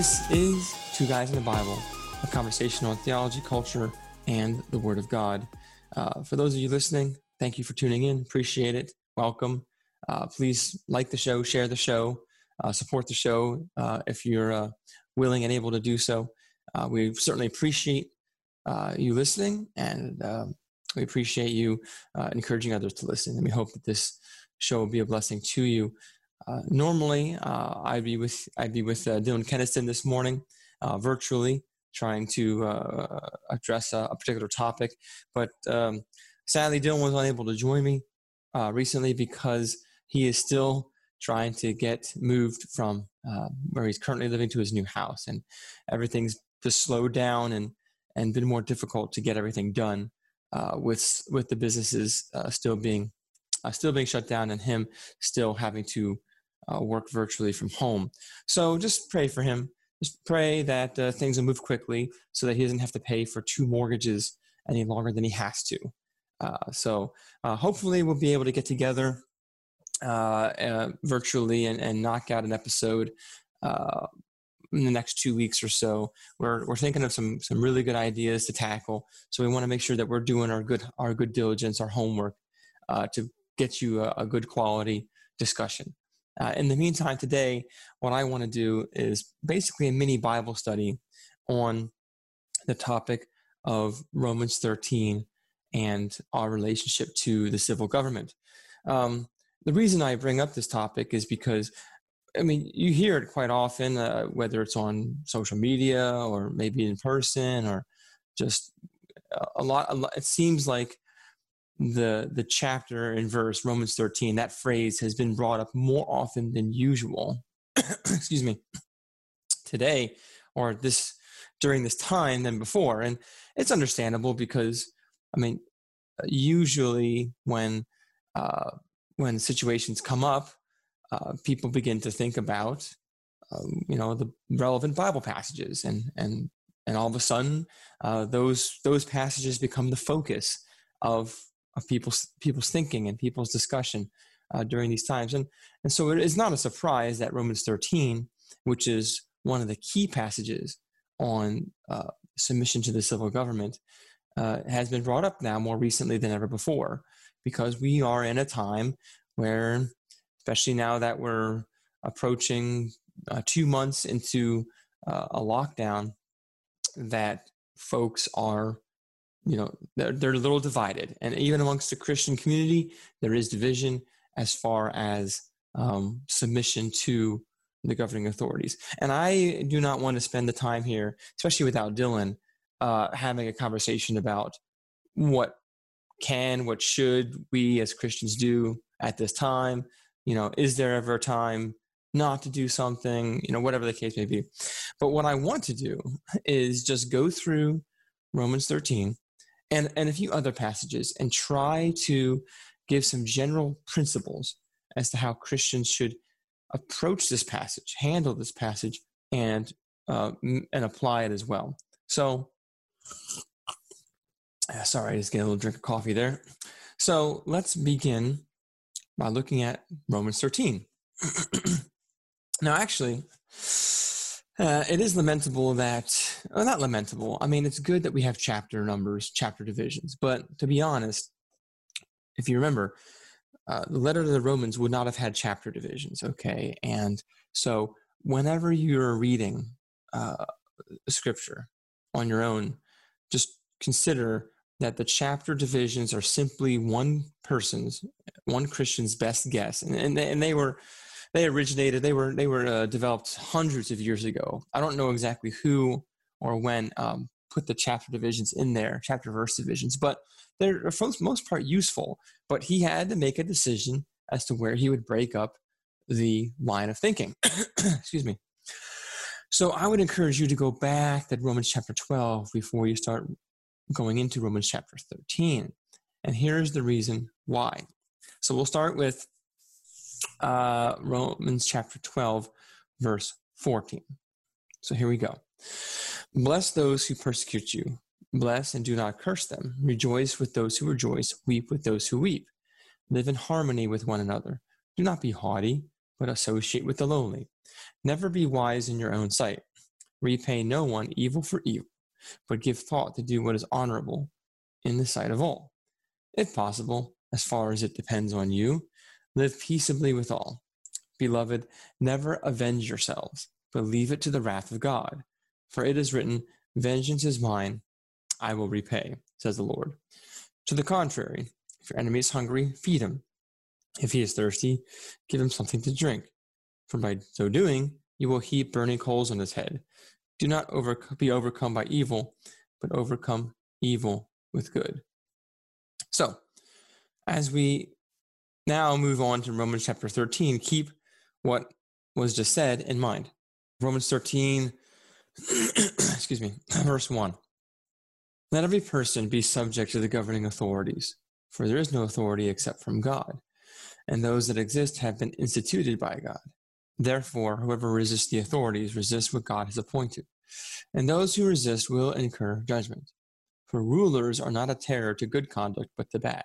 This is Two Guys in the Bible, a conversation on theology, culture, and the Word of God. Uh, for those of you listening, thank you for tuning in. Appreciate it. Welcome. Uh, please like the show, share the show, uh, support the show uh, if you're uh, willing and able to do so. Uh, we certainly appreciate you listening, and um, we appreciate you encouraging others to listen. And we hope that this show will be a blessing to you. Uh, normally, uh, I'd be with I'd be with uh, Dylan Kenniston this morning, uh, virtually, trying to uh, address a, a, particular topic. But um, sadly, Dylan was unable to join me uh, recently because he is still trying to get moved from where he's currently living to his new house, and everything's just slowed down and and been more difficult to get everything done with with the businesses still being still being shut down and him still having to uh, work virtually from home. So just pray for him. Just pray that uh, things will move quickly so that he doesn't have to pay for two mortgages any longer than he has to. Uh, so uh, hopefully we'll be able to get together uh, uh, virtually and, and, knock out an episode in the next two weeks or so. We're, we're thinking of some, some really good ideas to tackle. So we want to make sure that we're doing our good, our good diligence, our homework to get you a, a good quality discussion. Uh, in the meantime, today, what I want to do is basically a mini Bible study on the topic of Romans 13 and our relationship to the civil government. Um, the reason I bring up this topic is because, I mean, you hear it quite often, uh, whether it's on social media or maybe in person or just a lot, a lot. It seems like the the chapter and verse Romans 13 that phrase has been brought up more often than usual. Excuse me. Today or this during this time than before. And it's understandable because I mean usually when uh, when situations come up uh, people begin to think about um, you know the relevant Bible passages. And and and all of a sudden uh, those those passages become the focus of of people's people's thinking and people's discussion uh, during these times. And and so it is not a surprise that Romans 13, which is one of the key passages on uh, submission to the civil government, uh, has been brought up now more recently than ever before, because we are in a time where, especially now that we're approaching uh, two months into uh, a lockdown, that folks are you know they're, they're a little divided. And even amongst the christian community there is division as far as um, submission to the governing authorities. And i do not want to spend the time here especially without dylan uh, having a conversation about what can what should we as christians do at this time? You know is there ever a time not to do something? You know whatever the case may be. But what i want to do is just go through romans 13 and, and a few other passages and try to give some general principles as to how Christians should approach this passage, handle this passage, and uh, and apply it as well. So, sorry, I just get a little drink of coffee there. So let's begin by looking at Romans 13. now, actually, uh, it is lamentable that, well, not lamentable. I mean, it's good that we have chapter numbers, chapter divisions. But to be honest, if you remember, uh, the letter to the Romans would not have had chapter divisions, okay? And so whenever you're reading uh, scripture on your own, just consider that the chapter divisions are simply one person's, one Christian's best guess. And, and, and they were they originated they were they were uh, developed hundreds of years ago. I don't know exactly who or when um, put the chapter divisions in there chapter verse divisions but they're for the most part useful. But he had to make a decision as to where he would break up the line of thinking. Excuse me. So i would encourage you to go back to romans chapter 12 before you start going into romans chapter 13 and here's the reason why. So we'll start with uh, Romans chapter 12, verse 14. So here we go. Bless those who persecute you. Bless and do not curse them. Rejoice with those who rejoice. Weep with those who weep. Live in harmony with one another. Do not be haughty, but associate with the lowly. Never be wise in your own sight. repay no one evil for evil, but give thought to do what is honorable in the sight of all. If possible, as far as it depends on you, live peaceably with all. Beloved, never avenge yourselves, but leave it to the wrath of God. For it is written, Vengeance is mine, I will repay, says the Lord. To the contrary, if your enemy is hungry, feed him. If he is thirsty, give him something to drink. For by so doing, you will heap burning coals on his head. Do not over, be overcome by evil, but overcome evil with good. So, as we now move on to Romans chapter 13, keep what was just said in mind. Romans 13, excuse me, verse 1. Let every person be subject to the governing authorities, for there is no authority except from God, and those that exist have been instituted by God. Therefore, whoever resists the authorities resists what God has appointed, and those who resist will incur judgment. For rulers are not a terror to good conduct, but to bad.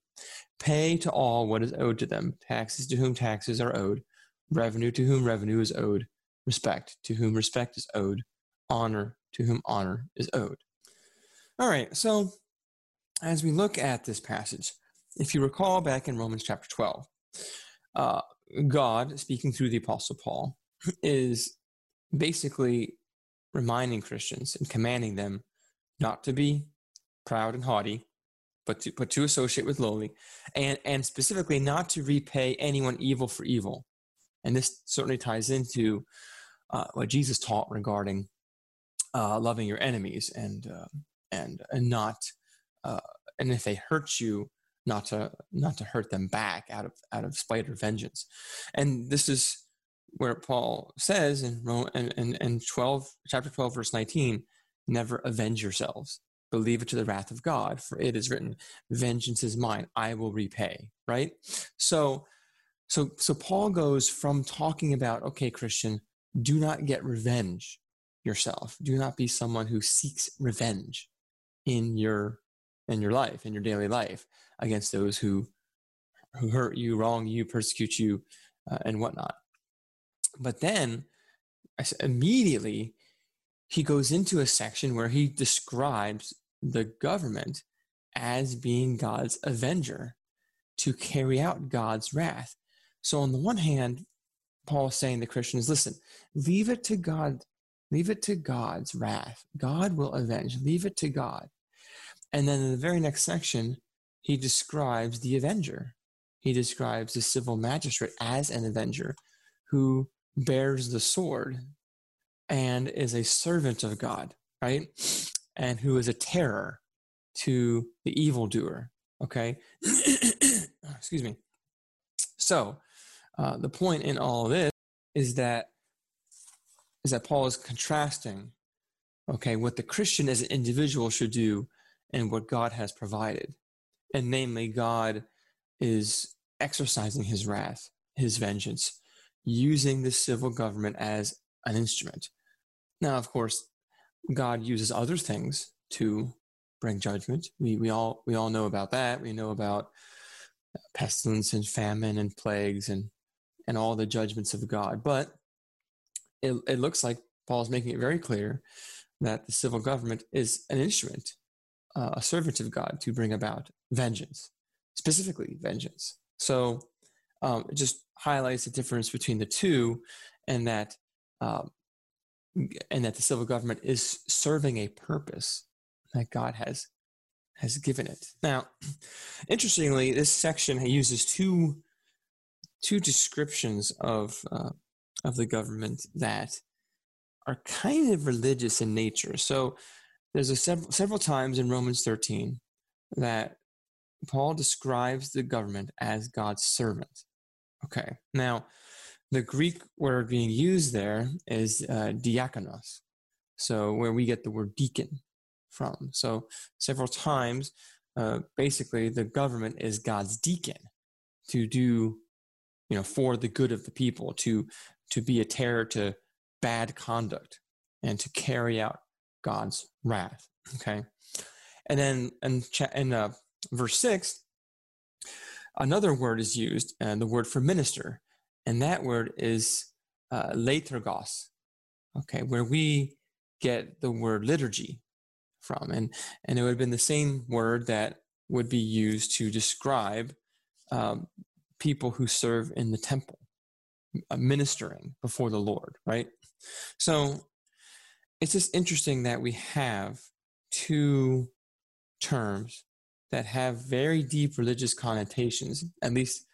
Pay to all what is owed to them, taxes to whom taxes are owed, revenue to whom revenue is owed, respect to whom respect is owed, honor to whom honor is owed. All right, so as we look at this passage, if you recall back in Romans chapter 12, uh, God, speaking through the Apostle Paul, is basically reminding Christians and commanding them not to be proud and haughty, but to, but to associate with lowly, and, and specifically not to repay anyone evil for evil. And this certainly ties into uh, what Jesus taught regarding uh, loving your enemies and uh, and and not uh, and if they hurt you, not to not to hurt them back out of out of spite or vengeance. And this is where Paul says in in, in, in twelve chapter twelve verse nineteen Never avenge yourselves, but leave it to the wrath of God, for it is written, Vengeance is mine, I will repay. Right? So so so Paul goes from talking about, okay, Christian, do not get revenge yourself. Do not be someone who seeks revenge in your in your life, in your daily life, against those who who hurt you, wrong you, persecute you, uh, and whatnot. But then immediately he goes into a section where he describes the government as being God's avenger to carry out God's wrath. So, on the one hand, Paul is saying to Christians, listen, leave it to God, leave it to God's wrath. God will avenge, leave it to God. And then in the very next section, he describes the avenger. He describes the civil magistrate as an avenger who bears the sword and is a servant of God, right? And who is a terror to the evildoer, okay? Excuse me. So, uh, the point in all of this is that is that Paul is contrasting, okay, what the Christian as an individual should do and what God has provided. And namely, God is exercising his wrath, his vengeance, using the civil government as an instrument. Now, of course, God uses other things to bring judgment. We, we all we all know about that. We know about pestilence and famine and plagues and and all the judgments of God. But it, it looks like Paul is making it very clear that the civil government is an instrument, uh, a servant of God to bring about vengeance, specifically vengeance. So um, it just highlights the difference between the two, and that um, and that the civil government is serving a purpose that God has has given it. Now, interestingly, this section uses two two descriptions of uh, of the government that are kind of religious in nature. So, there's a several several times in Romans 13 that Paul describes the government as God's servant. Okay, now the Greek word being used there is uh, diakonos. So, where we get the word deacon from. So, several times, uh, basically, the government is God's deacon to do, you know, for the good of the people, to to be a terror to bad conduct, and to carry out God's wrath. Okay, and then in, in uh, verse six, another word is used, and the word for minister, and that word is uh, liturgos. Okay, where we get the word liturgy from. And, and it would have been the same word that would be used to describe um, people who serve in the temple, uh, ministering before the Lord, right? So it's just interesting that we have two terms that have very deep religious connotations, at least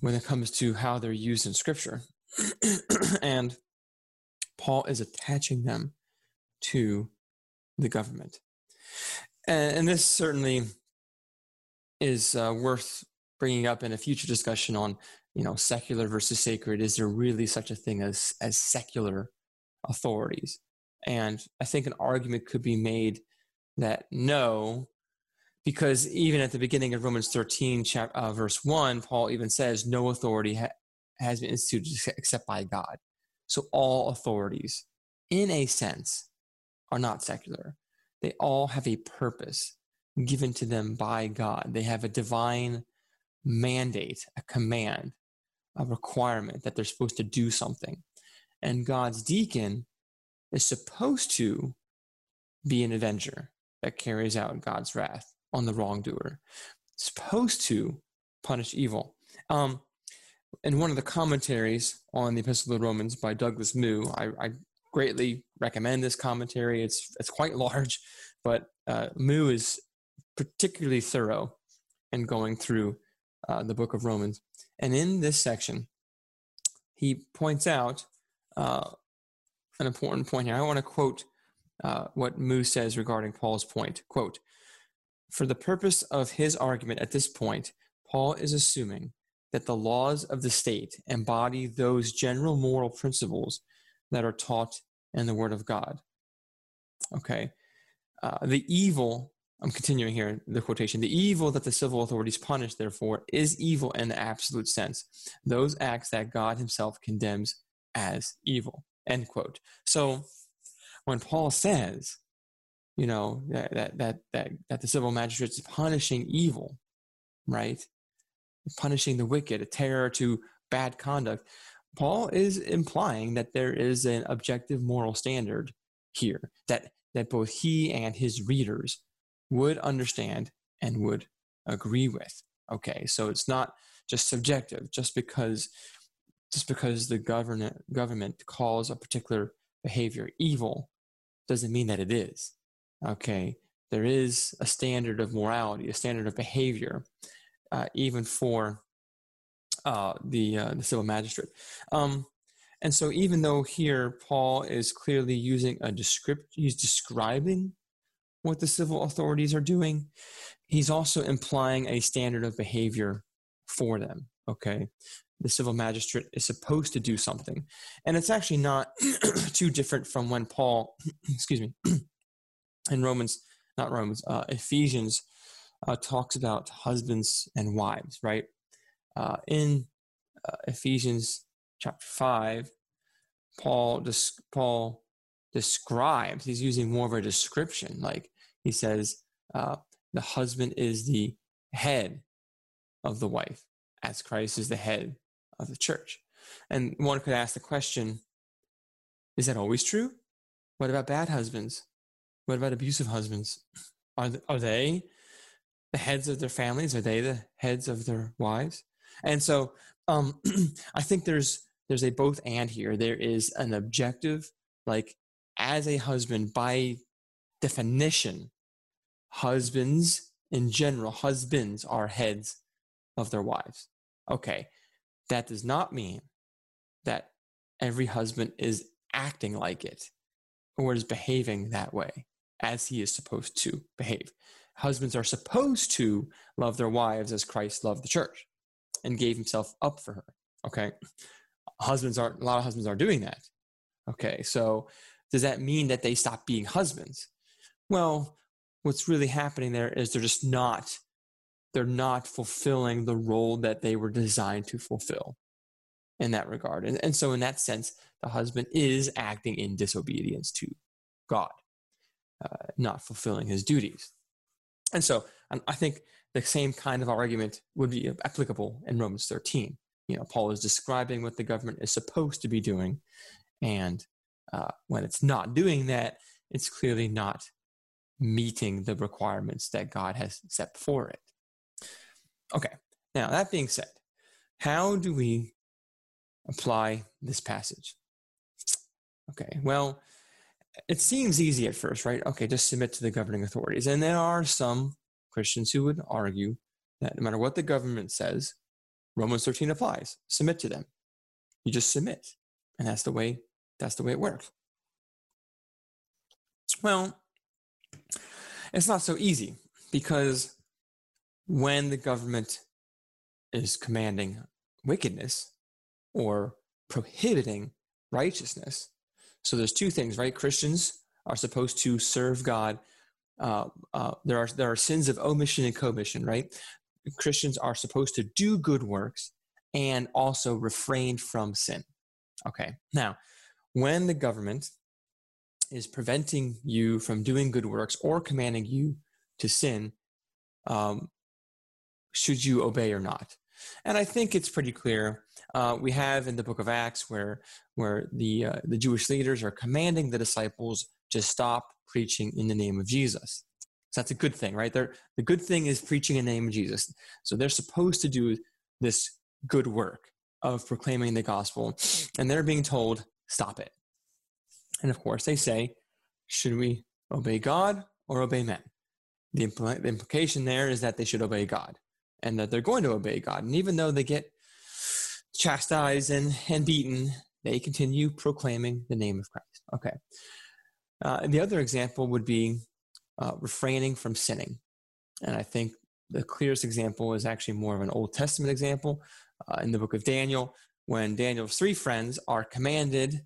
when it comes to how they're used in Scripture. and Paul is attaching them to the government. And, and this certainly is uh, worth bringing up in a future discussion on, you know, secular versus sacred. Is there really such a thing as as secular authorities? And I think an argument could be made that no, because even at the beginning of Romans 13, chapter, uh, verse 1, Paul even says, no authority ha- has been instituted except by God. So all authorities, in a sense, are not secular. They all have a purpose given to them by God. They have a divine mandate, a command, a requirement that they're supposed to do something. And God's deacon is supposed to be an avenger that carries out God's wrath on the wrongdoer, supposed to punish evil. Um, in one of the commentaries on the Epistle of Romans by Douglas Moo, I, I greatly recommend this commentary. It's it's quite large, but uh, Moo is particularly thorough in going through uh, the book of Romans. And in this section, he points out uh, an important point here. I want to quote uh, what Moo says regarding Paul's point. Quote, for the purpose of his argument at this point, Paul is assuming that the laws of the state embody those general moral principles that are taught in the Word of God. Okay. Uh, the evil, I'm continuing here, the quotation, the evil that the civil authorities punish, therefore, is evil in the absolute sense. Those acts that God himself condemns as evil. End quote. So when Paul says, you know, that, that, that, that, that the civil magistrates punishing evil, right? Punishing the wicked, a terror to bad conduct. Paul is implying that there is an objective moral standard here that, that both he and his readers would understand and would agree with. Okay, so it's not just subjective, just because just because the government government calls a particular behavior evil doesn't mean that it is. Okay, there is a standard of morality, a standard of behavior, uh, even for uh, the uh, the civil magistrate. Um, and so, even though here Paul is clearly using a descript, he's describing what the civil authorities are doing. He's also implying a standard of behavior for them. Okay, the civil magistrate is supposed to do something, and it's actually not too different from when Paul, excuse me, in Romans, not Romans, uh, Ephesians uh, talks about husbands and wives, right? Uh, in uh, Ephesians chapter 5, Paul, des- Paul describes, he's using more of a description. Like he says, uh, the husband is the head of the wife, as Christ is the head of the church. And one could ask the question is that always true? What about bad husbands? What about abusive husbands? Are, are they the heads of their families? Are they the heads of their wives? And so um, I think there's there's a both and here. There is an objective, like as a husband, by definition, husbands in general, husbands are heads of their wives. Okay, that does not mean that every husband is acting like it or is behaving that way as he is supposed to behave. Husbands are supposed to love their wives as Christ loved the church and gave himself up for her. Okay. Husbands aren't, a lot of husbands are doing that. Okay. So does that mean that they stop being husbands? Well, what's really happening there is they're just not they're not fulfilling the role that they were designed to fulfill in that regard. And, and so in that sense, the husband is acting in disobedience to God, uh, not fulfilling his duties. And so I think the same kind of argument would be applicable in Romans 13. You know, Paul is describing what the government is supposed to be doing, and uh, when it's not doing that, it's clearly not meeting the requirements that God has set for it. Okay, now that being said, how do we apply this passage? Okay, well, it seems easy at first, right? Okay, just submit to the governing authorities. And there are some Christians who would argue that no matter what the government says, Romans 13 applies. Submit to them. You just submit. And that's the way that's the way it works. Well, it's not so easy because when the government is commanding wickedness or prohibiting righteousness, so there's two things, right? Christians are supposed to serve God. Uh, uh, there are there are sins of omission and commission, right? Christians are supposed to do good works and also refrain from sin. Okay, now when the government is preventing you from doing good works or commanding you to sin, um, should you obey or not? And I think it's pretty clear. Uh, we have in the book of Acts where where the uh, the Jewish leaders are commanding the disciples to stop preaching in the name of Jesus. So that's a good thing, right? They're, the good thing is preaching in the name of Jesus. So they're supposed to do this good work of proclaiming the gospel, and they're being told, stop it. And of course, they say, should we obey God or obey men? The, impl- the implication there is that they should obey God and that they're going to obey God. And even though they get chastised and, and beaten, they continue proclaiming the name of Christ. Okay. Uh, the other example would be uh, refraining from sinning. And I think the clearest example is actually more of an Old Testament example uh, in the book of Daniel, when Daniel's three friends are commanded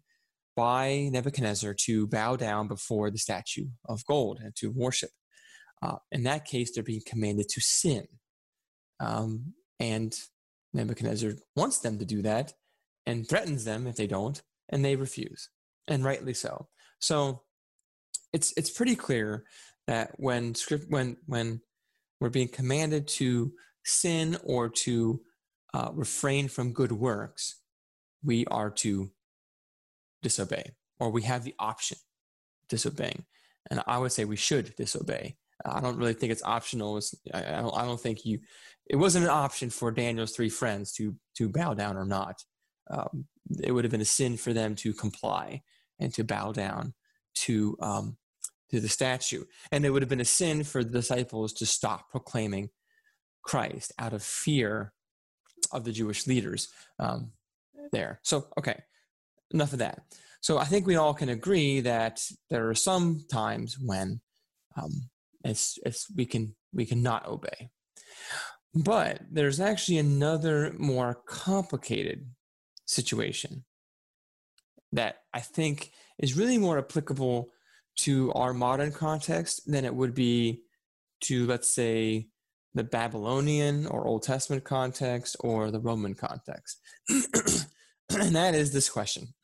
by Nebuchadnezzar to bow down before the statue of gold and to worship. Uh, in that case, they're being commanded to sin. Um, and Nebuchadnezzar wants them to do that and threatens them if they don't, and they refuse, and rightly so. So it's it's pretty clear that when script when when we're being commanded to sin or to uh, refrain from good works, we are to disobey, or we have the option disobeying. And I would say we should disobey. I don't really think it's optional. It's, I, don't, I don't think you. It wasn't an option for Daniel's three friends to to bow down or not. Um, it would have been a sin for them to comply and to bow down to um, to the statue, and it would have been a sin for the disciples to stop proclaiming Christ out of fear of the Jewish leaders um, there. So, okay, enough of that. So, I think we all can agree that there are some times when um, it's, it's, we can we cannot obey. But there's actually another more complicated situation that I think is really more applicable to our modern context than it would be to, let's say, the Babylonian or Old Testament context or the Roman context. and that is this question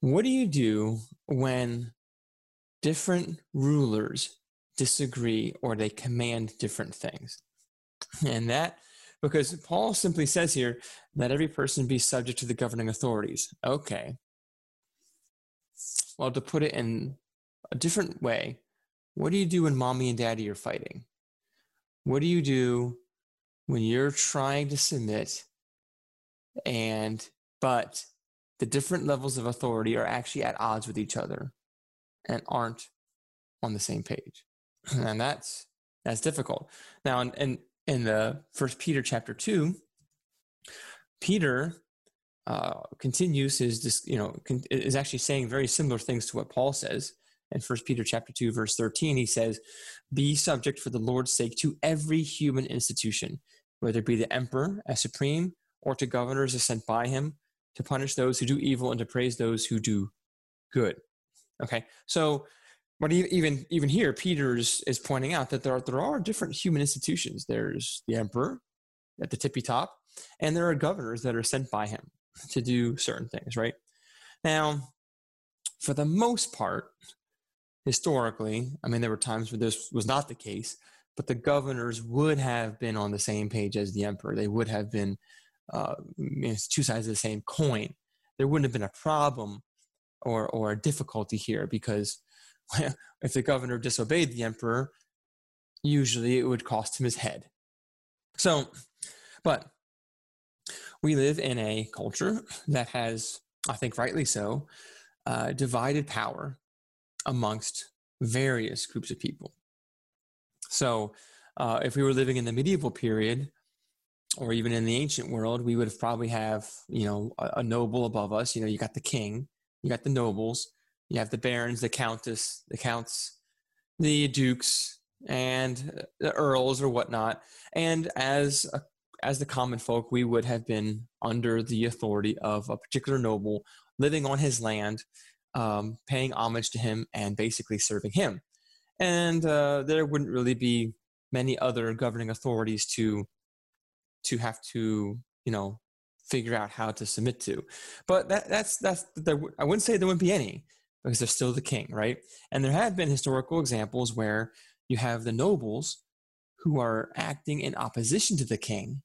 What do you do when different rulers disagree or they command different things? And that, because Paul simply says here, let every person be subject to the governing authorities. Okay. Well, to put it in a different way, what do you do when mommy and daddy are fighting? What do you do when you're trying to submit and but the different levels of authority are actually at odds with each other and aren't on the same page? And that's that's difficult. Now in in, in the first Peter chapter two, Peter uh, continues his you know is actually saying very similar things to what Paul says in First Peter chapter 2 verse 13 he says be subject for the Lord's sake to every human institution whether it be the emperor as supreme or to governors as sent by him to punish those who do evil and to praise those who do good. Okay, so but even even here, Peter's is pointing out that there are, there are different human institutions. There's the emperor at the tippy top, and there are governors that are sent by him to do certain things. Right now, for the most part, historically, I mean, there were times where this was not the case, but the governors would have been on the same page as the emperor. They would have been uh, two sides of the same coin. There wouldn't have been a problem or or difficulty here because if the governor disobeyed the emperor, usually it would cost him his head. So, but we live in a culture that has, I think rightly so, uh, divided power amongst various groups of people. So, uh, if we were living in the medieval period, or even in the ancient world, we would have probably have, you know, a, a noble above us. You know, you got the king, you got the nobles, you have the barons, the countess, the counts, the dukes, and the earls or whatnot. And as a, as the common folk, we would have been under the authority of a particular noble, living on his land, um, paying homage to him, and basically serving him. And uh, there wouldn't really be many other governing authorities to to have to you know figure out how to submit to. But that, that's that's there, I wouldn't say there wouldn't be any because they're still the king, right? And there have been historical examples where you have the nobles who are acting in opposition to the king,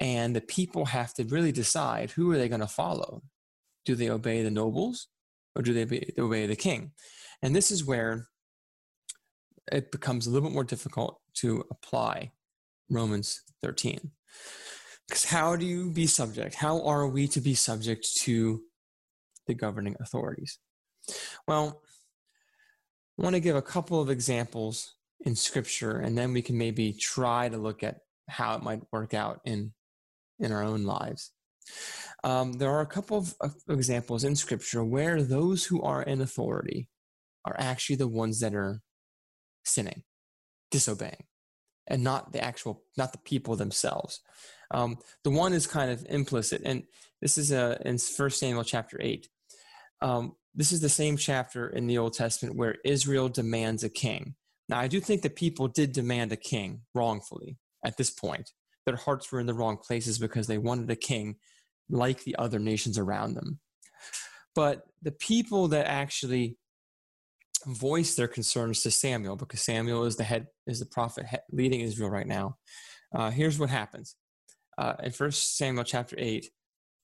and the people have to really decide who are they going to follow. Do they obey the nobles or do they obey the king? And this is where it becomes a little bit more difficult to apply Romans 13. Because how do you be subject? How are we to be subject to the governing authorities? Well, I want to give a couple of examples in scripture, and then we can maybe try to look at how it might work out in, in our own lives. Um, there are a couple of, of examples in scripture where those who are in authority are actually the ones that are sinning, disobeying, and not the actual, not the people themselves. Um, the one is kind of implicit, and this is uh, in First Samuel chapter eight. Um, this is the same chapter in the Old Testament where Israel demands a king. Now, I do think that people did demand a king wrongfully at this point. Their hearts were in the wrong places because they wanted a king like the other nations around them. But the people that actually voiced their concerns to Samuel, because Samuel is the head, is the prophet leading Israel right now. Uh, here's what happens uh, in First Samuel chapter eight,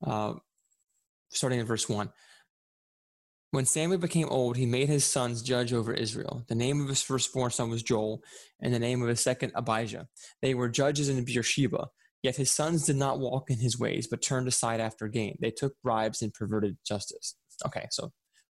uh, starting in verse one. When Samuel became old, he made his sons judge over Israel. The name of his firstborn son was Joel, and the name of his second Abijah. They were judges in Beersheba. Yet his sons did not walk in his ways, but turned aside after gain. They took bribes and perverted justice. Okay, so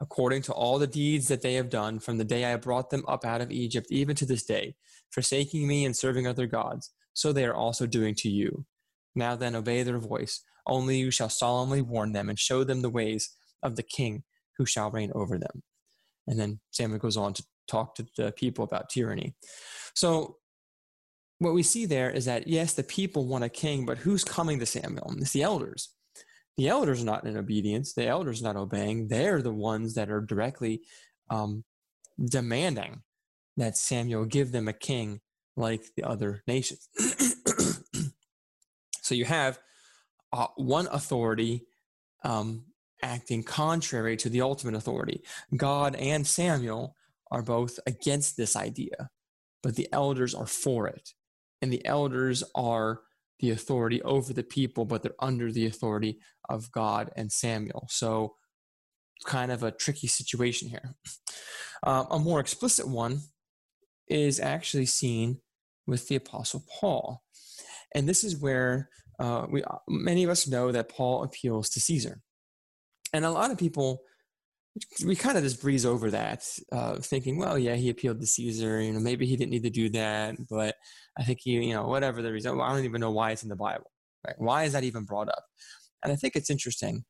According to all the deeds that they have done from the day I brought them up out of Egypt, even to this day, forsaking me and serving other gods, so they are also doing to you. Now then, obey their voice. Only you shall solemnly warn them and show them the ways of the king who shall reign over them. And then Samuel goes on to talk to the people about tyranny. So what we see there is that yes, the people want a king, but who's coming to Samuel? It's the elders. The elders not in obedience. The elders not obeying. They're the ones that are directly um, demanding that Samuel give them a king like the other nations. so you have uh, one authority um, acting contrary to the ultimate authority. God and Samuel are both against this idea, but the elders are for it. And the elders are the authority over the people, but they're under the authority of God and Samuel. So, kind of a tricky situation here. Um, a more explicit one is actually seen with the Apostle Paul. And this is where uh, we, many of us know that Paul appeals to Caesar. And a lot of people we kind of just breeze over that, uh, thinking, well, yeah, he appealed to Caesar. You know, maybe he didn't need to do that, but I think he, you know, whatever the reason. I don't even know why it's in the Bible. Right? Why is that even brought up? And I think it's interesting.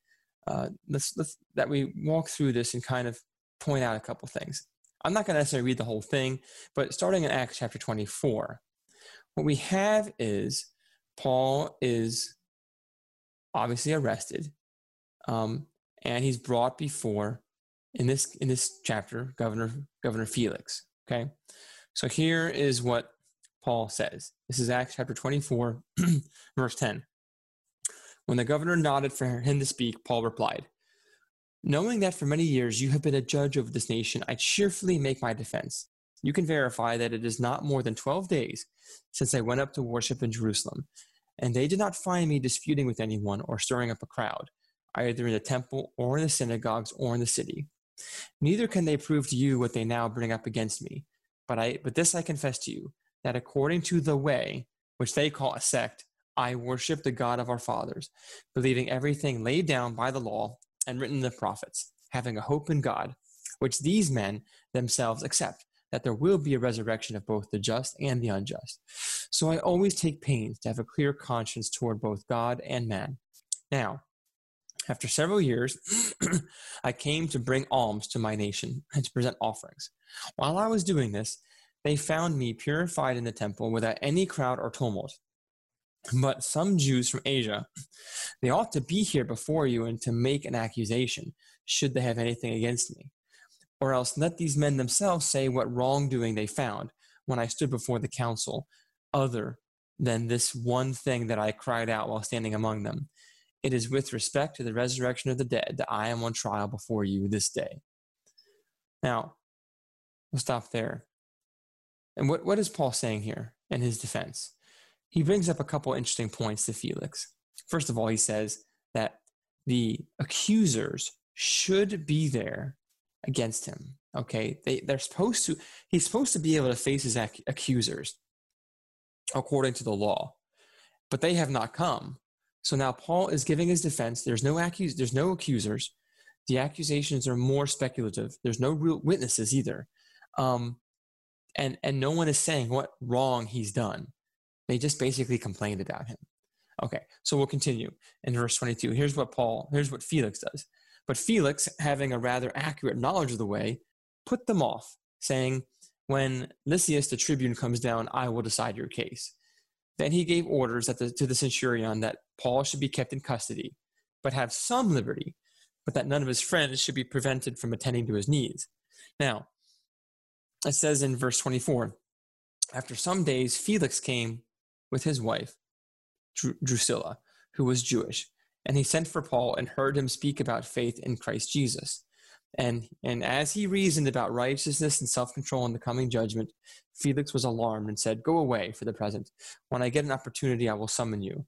Uh, let's, let's that we walk through this and kind of point out a couple things. I'm not going to necessarily read the whole thing, but starting in Acts chapter 24, what we have is Paul is obviously arrested, um, and he's brought before in this in this chapter Governor Governor Felix. Okay, so here is what Paul says. This is Acts chapter 24, verse 10. When the governor nodded for him to speak, Paul replied, Knowing that for many years you have been a judge over this nation, I cheerfully make my defense. You can verify that it is not more than 12 days since I went up to worship in Jerusalem, and they did not find me disputing with anyone or stirring up a crowd, either in the temple or in the synagogues or in the city. Neither can they prove to you what they now bring up against me. But I but this I confess to you, that according to the way, which they call a sect, I worship the God of our fathers, believing everything laid down by the law and written in the prophets, having a hope in God, which these men themselves accept, that there will be a resurrection of both the just and the unjust. So I always take pains to have a clear conscience toward both God and man. Now, after several years, I came to bring alms to my nation and to present offerings. While I was doing this, they found me purified in the temple without any crowd or tumult. But some Jews from Asia, they ought to be here before you and to make an accusation, should they have anything against me. Or else let these men themselves say what wrongdoing they found when I stood before the council, other than this one thing that I cried out while standing among them. It is with respect to the resurrection of the dead that I am on trial before you this day. Now, we'll stop there. And what, what is Paul saying here in his defense? He brings up a couple interesting points to Felix. First of all, he says that the accusers should be there against him. Okay, they they're supposed to. He's supposed to be able to face his ac- accusers according to the law, but they have not come. So now Paul is giving his defense. There's no accus- There's no accusers. The accusations are more speculative. There's no real witnesses either, um, and and no one is saying what wrong he's done. They just basically complained about him. Okay, so we'll continue in verse 22. Here's what Paul, here's what Felix does. But Felix, having a rather accurate knowledge of the way, put them off, saying, When Lysias the tribune comes down, I will decide your case. Then he gave orders the, to the centurion that Paul should be kept in custody, but have some liberty, but that none of his friends should be prevented from attending to his needs. Now, it says in verse 24 After some days, Felix came with his wife, Drusilla, who was Jewish, and he sent for Paul and heard him speak about faith in Christ Jesus. And, and as he reasoned about righteousness and self control in the coming judgment, Felix was alarmed and said, Go away for the present. When I get an opportunity, I will summon you.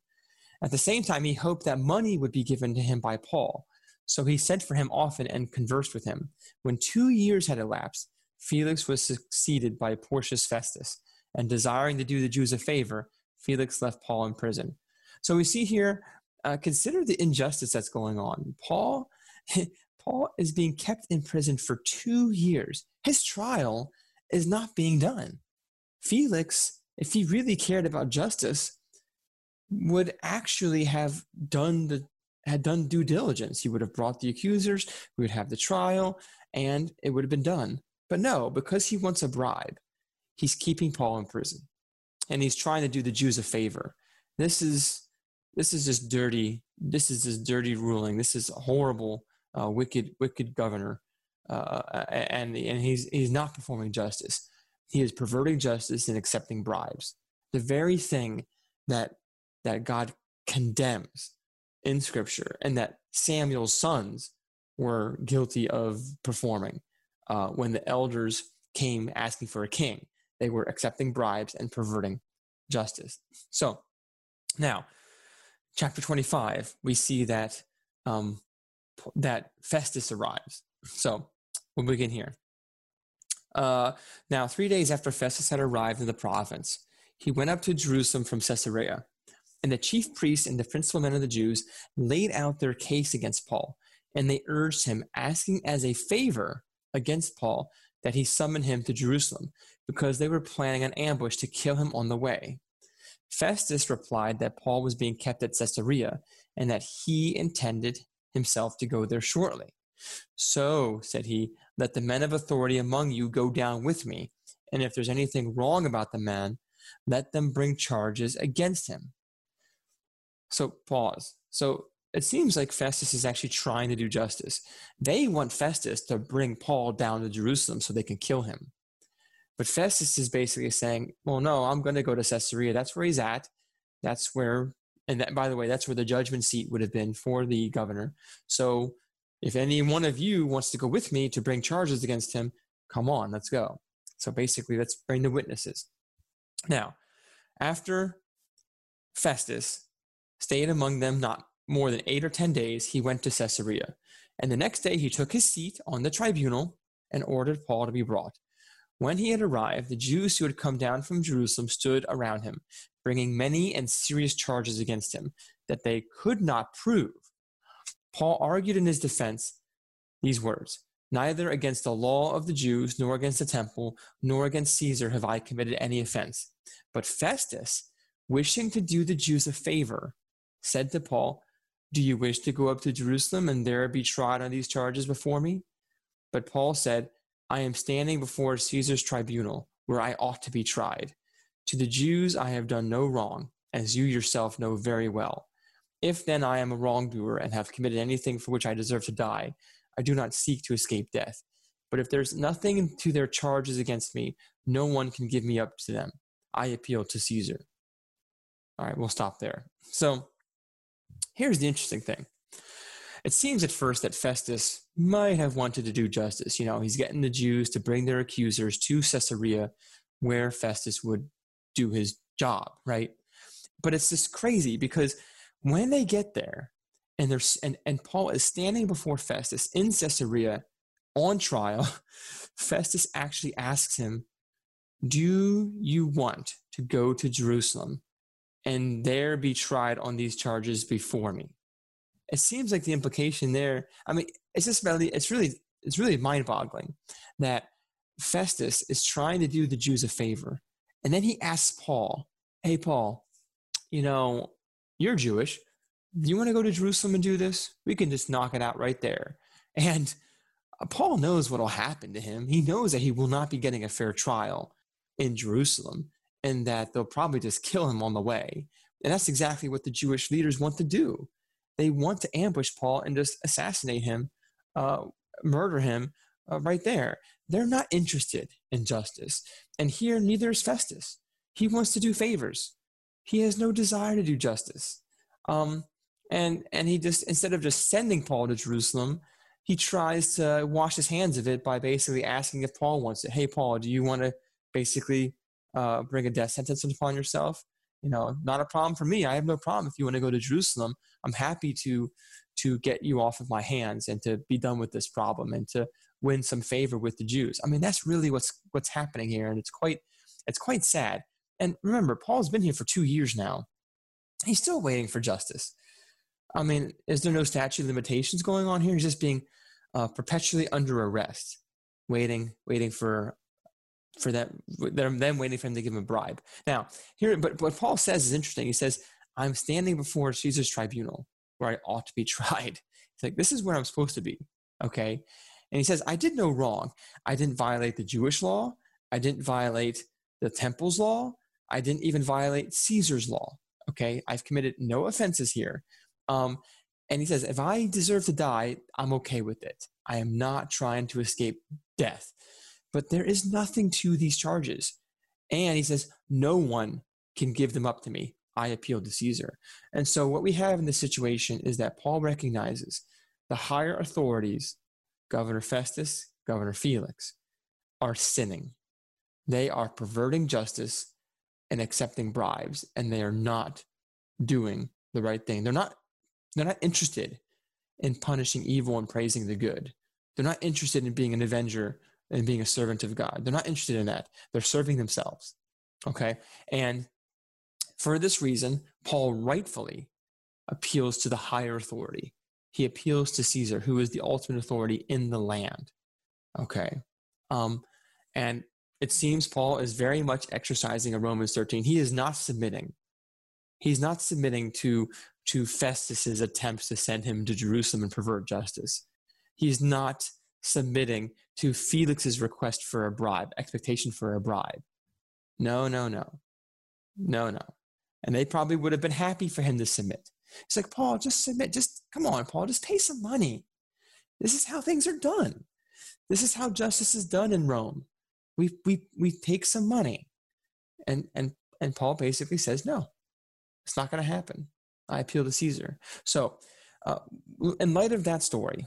At the same time, he hoped that money would be given to him by Paul. So he sent for him often and conversed with him. When two years had elapsed, Felix was succeeded by Porcius Festus, and desiring to do the Jews a favor, Felix left Paul in prison. So we see here, uh, consider the injustice that's going on. Paul, Paul is being kept in prison for two years. His trial is not being done. Felix, if he really cared about justice, would actually have done the had done due diligence. He would have brought the accusers, we would have the trial, and it would have been done. But no, because he wants a bribe, he's keeping Paul in prison and he's trying to do the Jews a favor. This is this is just dirty. This is just dirty ruling. This is a horrible, uh, wicked, wicked governor, uh, and and he's he's not performing justice. He is perverting justice and accepting bribes. The very thing that that God condemns in Scripture, and that Samuel's sons were guilty of performing uh, when the elders came asking for a king. They were accepting bribes and perverting justice. So now, chapter 25, we see that um, that Festus arrives. So we'll begin here. Uh, now, three days after Festus had arrived in the province, he went up to Jerusalem from Caesarea. And the chief priests and the principal men of the Jews laid out their case against Paul and they urged him, asking as a favor against Paul that he summoned him to Jerusalem, because they were planning an ambush to kill him on the way. Festus replied that Paul was being kept at Caesarea and that he intended himself to go there shortly. So, said he, let the men of authority among you go down with me, and if there's anything wrong about the man, let them bring charges against him. So, pause. So, it seems like Festus is actually trying to do justice. They want Festus to bring Paul down to Jerusalem so they can kill him. But Festus is basically saying, well, no, I'm going to go to Caesarea. That's where he's at. That's where, and that, by the way, that's where the judgment seat would have been for the governor. So if any one of you wants to go with me to bring charges against him, come on, let's go. So basically, let's bring the witnesses. Now, after Festus stayed among them not more than eight or ten days, he went to Caesarea. And the next day he took his seat on the tribunal and ordered Paul to be brought. When he had arrived, the Jews who had come down from Jerusalem stood around him, bringing many and serious charges against him that they could not prove. Paul argued in his defense these words Neither against the law of the Jews, nor against the temple, nor against Caesar have I committed any offense. But Festus, wishing to do the Jews a favor, said to Paul, Do you wish to go up to Jerusalem and there be tried on these charges before me? But Paul said, I am standing before Caesar's tribunal, where I ought to be tried. To the Jews I have done no wrong, as you yourself know very well. If then I am a wrongdoer and have committed anything for which I deserve to die, I do not seek to escape death. But if there's nothing to their charges against me, no one can give me up to them. I appeal to Caesar. All right, we'll stop there. So here's the interesting thing. It seems at first that Festus might have wanted to do justice. You know, he's getting the Jews to bring their accusers to Caesarea where Festus would do his job, right? But it's just crazy because when they get there and there's and, and Paul is standing before Festus in Caesarea on trial, Festus actually asks him, Do you want to go to Jerusalem and there be tried on these charges before me? It seems like the implication there, I mean, it's just really it's really it's really mind-boggling that Festus is trying to do the Jews a favor. And then he asks Paul, Hey Paul, you know, you're Jewish. Do you want to go to Jerusalem and do this? We can just knock it out right there. And Paul knows what will happen to him. He knows that he will not be getting a fair trial in Jerusalem and that they'll probably just kill him on the way. And that's exactly what the Jewish leaders want to do. They want to ambush Paul and just assassinate him, uh, murder him uh, right there. They're not interested in justice. And here, neither is Festus. He wants to do favors. He has no desire to do justice. Um, and and he just instead of just sending Paul to Jerusalem, he tries to wash his hands of it by basically asking if Paul wants it. Hey, Paul, do you want to basically uh, bring a death sentence upon yourself? You know, not a problem for me. I have no problem if you want to go to Jerusalem. I'm happy to to get you off of my hands and to be done with this problem and to win some favor with the Jews. I mean, that's really what's what's happening here, and it's quite it's quite sad. And remember, Paul's been here for two years now. He's still waiting for justice. I mean, is there no statute of limitations going on here? He's just being uh, perpetually under arrest, waiting, waiting for for that them then waiting for him to give him a bribe. Now, here, but what Paul says is interesting. He says, "I'm standing before Caesar's tribunal, where I ought to be tried." He's like, "This is where I'm supposed to be." Okay, and he says, "I did no wrong. I didn't violate the Jewish law. I didn't violate the temple's law. I didn't even violate Caesar's law. Okay, I've committed no offenses here." Um, and he says, if I deserve to die, I'm okay with it. I am not trying to escape death. But there is nothing to these charges. And he says, no one can give them up to me. I appeal to Caesar. And so what we have in this situation is that Paul recognizes the higher authorities, Governor Festus, Governor Felix, are sinning. They are perverting justice and accepting bribes, and they are not doing the right thing. They're not they're not interested in punishing evil and praising the good. They're not interested in being an avenger and being a servant of God. They're not interested in that. They're serving themselves. Okay? And for this reason, Paul rightfully appeals to the higher authority, he appeals to Caesar, who is the ultimate authority in the land. Okay. Um, and it seems Paul is very much exercising a Romans 13. He is not submitting. He's not submitting to, to Festus's attempts to send him to Jerusalem and pervert justice. He's not submitting to Felix's request for a bribe, expectation for a bribe. No, no, no. No, no. And they probably would have been happy for him to submit. It's like, Paul, just submit. Just come on, Paul, just pay some money. This is how things are done. This is how justice is done in Rome. We, we, we take some money. And, and, and Paul basically says, no, it's not going to happen. I appeal to Caesar. So, uh, in light of that story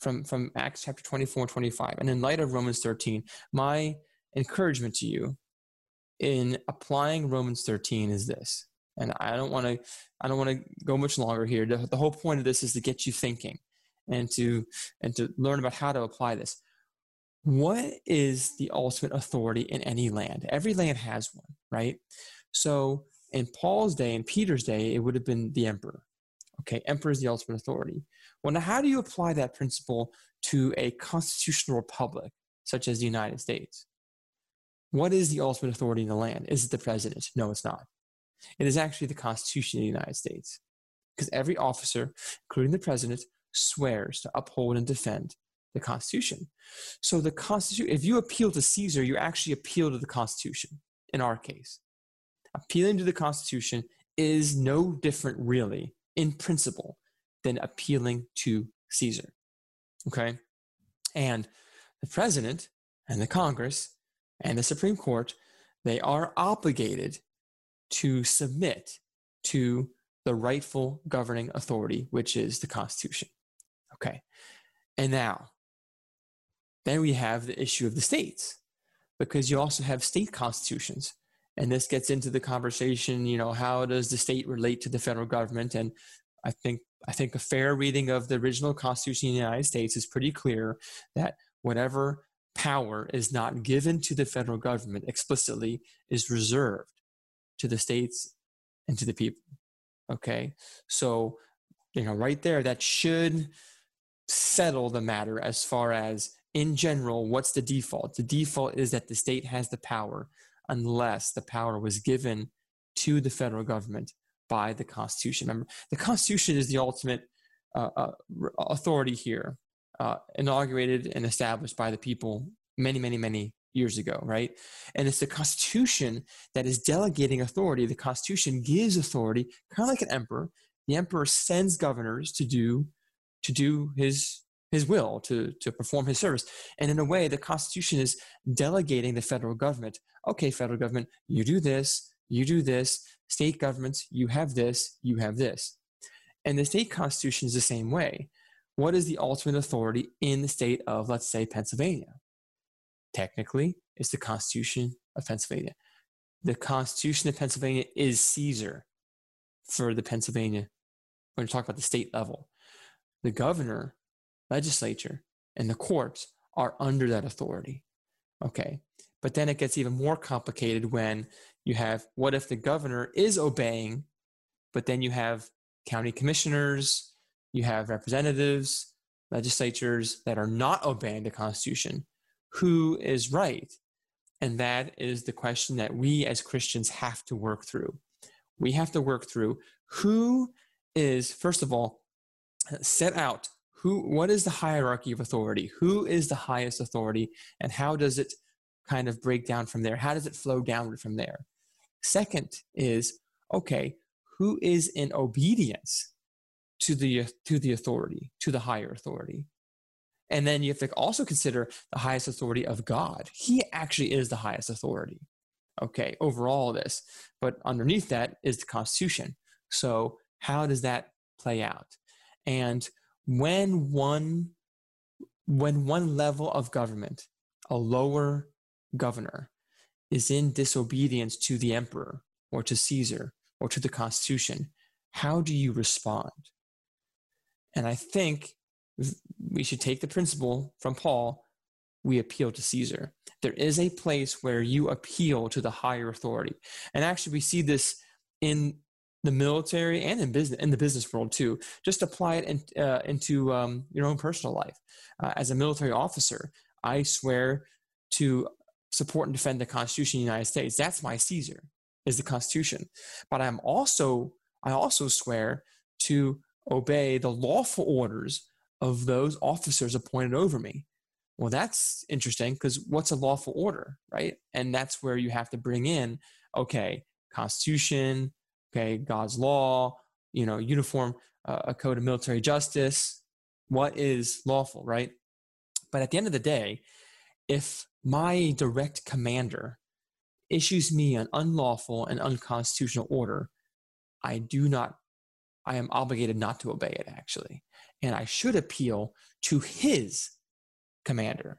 from, from Acts chapter 24 and 25, and in light of Romans 13, my encouragement to you in applying Romans 13 is this. And I don't want to I don't want to go much longer here. The, the whole point of this is to get you thinking and to and to learn about how to apply this. What is the ultimate authority in any land? Every land has one, right? So in Paul's day, in Peter's day, it would have been the emperor. Okay, emperor is the ultimate authority. Well, now how do you apply that principle to a constitutional republic such as the United States? What is the ultimate authority in the land? Is it the president? No, it's not. It is actually the Constitution of the United States. Because every officer, including the president, swears to uphold and defend the Constitution. So the Constitution, if you appeal to Caesar, you actually appeal to the Constitution in our case. Appealing to the Constitution is no different, really, in principle, than appealing to Caesar. Okay? And the president and the Congress and the Supreme Court, they are obligated to submit to the rightful governing authority, which is the Constitution. Okay. And now, then we have the issue of the states, because you also have state constitutions. And this gets into the conversation, you know, how does the state relate to the federal government? And I think I think a fair reading of the original Constitution of the United States is pretty clear that whatever power is not given to the federal government explicitly is reserved to the states and to the people. Okay. So, you know, right there, that should settle the matter as far as in general, what's the default? The default is that the state has the power unless the power was given to the federal government by the Constitution. Remember, the Constitution is the ultimate uh, uh, authority here uh, inaugurated and established by the people many, many, many years ago, right? And it's the Constitution that is delegating authority. The Constitution gives authority, kind of like an emperor. The emperor sends governors to do to do his his will to to perform his service and in a way the constitution is delegating the federal government okay federal government you do this you do this state governments you have this you have this and the state constitution is the same way what is the ultimate authority in the state of, let's say, Pennsylvania? Technically, it's the Constitution of Pennsylvania. The Constitution of Pennsylvania is Caesar for the Pennsylvania, when you talk about the state level. The governor, legislature, and the courts are under that authority. Okay. But then it gets even more complicated when you have what if the governor is obeying, but then you have county commissioners, you have representatives, legislatures that are not obeying the Constitution. Who is right? And that is the question that we as Christians have to work through. We have to work through who is, first of all, set out who what is the hierarchy of authority who is the highest authority and how does it kind of break down from there? How does it flow downward from there? Second is okay who is in obedience to the to the authority to the higher authority? And then you have to also consider the highest authority of god. He actually is the highest authority. Okay over all this but underneath that is the constitution. So how does that play out? And when one when one level of government a lower governor is in disobedience to the emperor or to caesar or to the constitution how do you respond and I think we should take the principle from Paul we appeal to Caesar. There is a place where you appeal to the higher authority. And actually, we see this in the military and in business in the business world too. Just apply it in, uh, into um, your own personal life. Uh, as a military officer, I swear to support and defend the Constitution of the United States. That's my Caesar, is the Constitution. But I'm also I also swear to obey the lawful orders of those officers appointed over me. Well, that's interesting because what's a lawful order, right? And that's where you have to bring in, okay, Constitution, okay, God's law, you know, uniform, uh, a code of military justice. What is lawful, right? But at the end of the day, if my direct commander issues me an unlawful and unconstitutional order, I do not, I am obligated not to obey it actually. And I should appeal to his commander,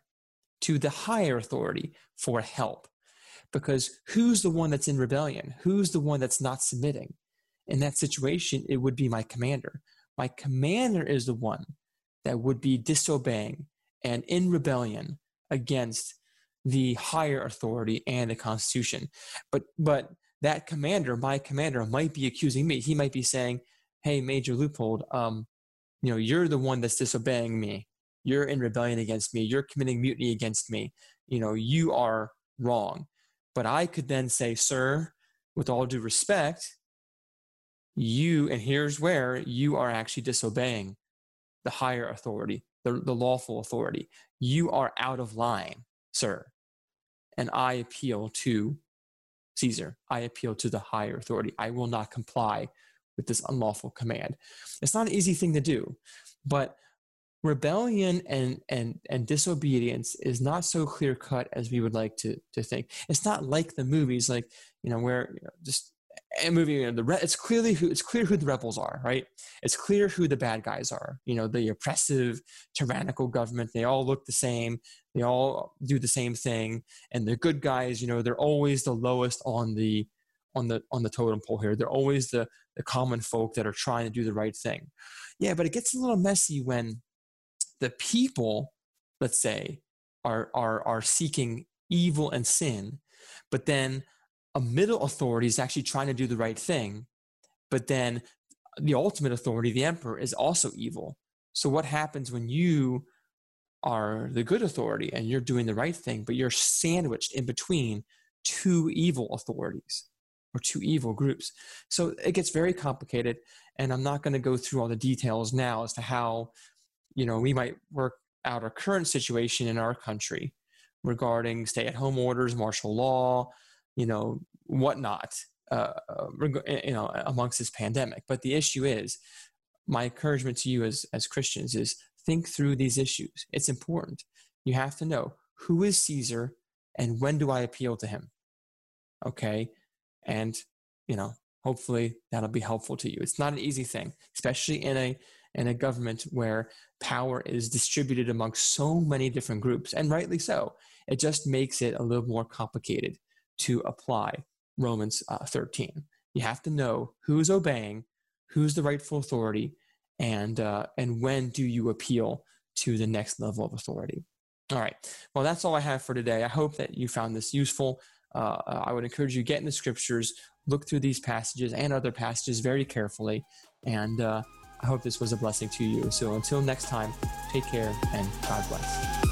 to the higher authority for help. Because who's the one that's in rebellion? Who's the one that's not submitting? In that situation, it would be my commander. My commander is the one that would be disobeying and in rebellion against the higher authority and the Constitution. But but that commander, my commander, might be accusing me. He might be saying, "Hey, Major Leupold, um, you know, you're the one that's disobeying me. You're in rebellion against me. You're committing mutiny against me. You know you are wrong. But i could then say sir with all due respect you and here's where you are actually disobeying the higher authority the, the lawful authority. You are out of line sir. And i appeal to caesar. I appeal to the higher authority. I will not comply with this unlawful command. It's not an easy thing to do but rebellion and and and disobedience is not so clear cut as we would like to to think. It's not like the movies like you know where you know, just a moving know, the it's clearly who it's clear who the rebels are right? It's clear who the bad guys are. You know the oppressive tyrannical government they all look the same they all do the same thing and the good guys you know they're always the lowest on the on the on the totem pole here. They're always the the common folk that are trying to do the right thing. Yeah but it gets a little messy when the people, let's say, are, are, are seeking evil and sin, but then a middle authority is actually trying to do the right thing, but then the ultimate authority, the emperor, is also evil. So, what happens when you are the good authority and you're doing the right thing, but you're sandwiched in between two evil authorities or two evil groups? So, it gets very complicated, and I'm not going to go through all the details now as to how you know, we might work out our current situation in our country regarding stay-at-home orders, martial law, you know, whatnot, uh, you know, amongst this pandemic. But the issue is, my encouragement to you as as Christians is think through these issues. It's important. You have to know who is Caesar and when do I appeal to him. Okay, and you know, hopefully that'll be helpful to you. It's not an easy thing, especially in a in a government where power is distributed amongst so many different groups, and rightly so. It just makes it a little more complicated to apply Romans uh, 13. You have to know who's obeying, who's the rightful authority, and uh, and when do you appeal to the next level of authority. All right. Well, that's all I have for today. I hope that you found this useful. Uh, I would encourage you get in the scriptures, look through these passages and other passages very carefully, and uh, I hope this was a blessing to you. So until next time, take care and God bless.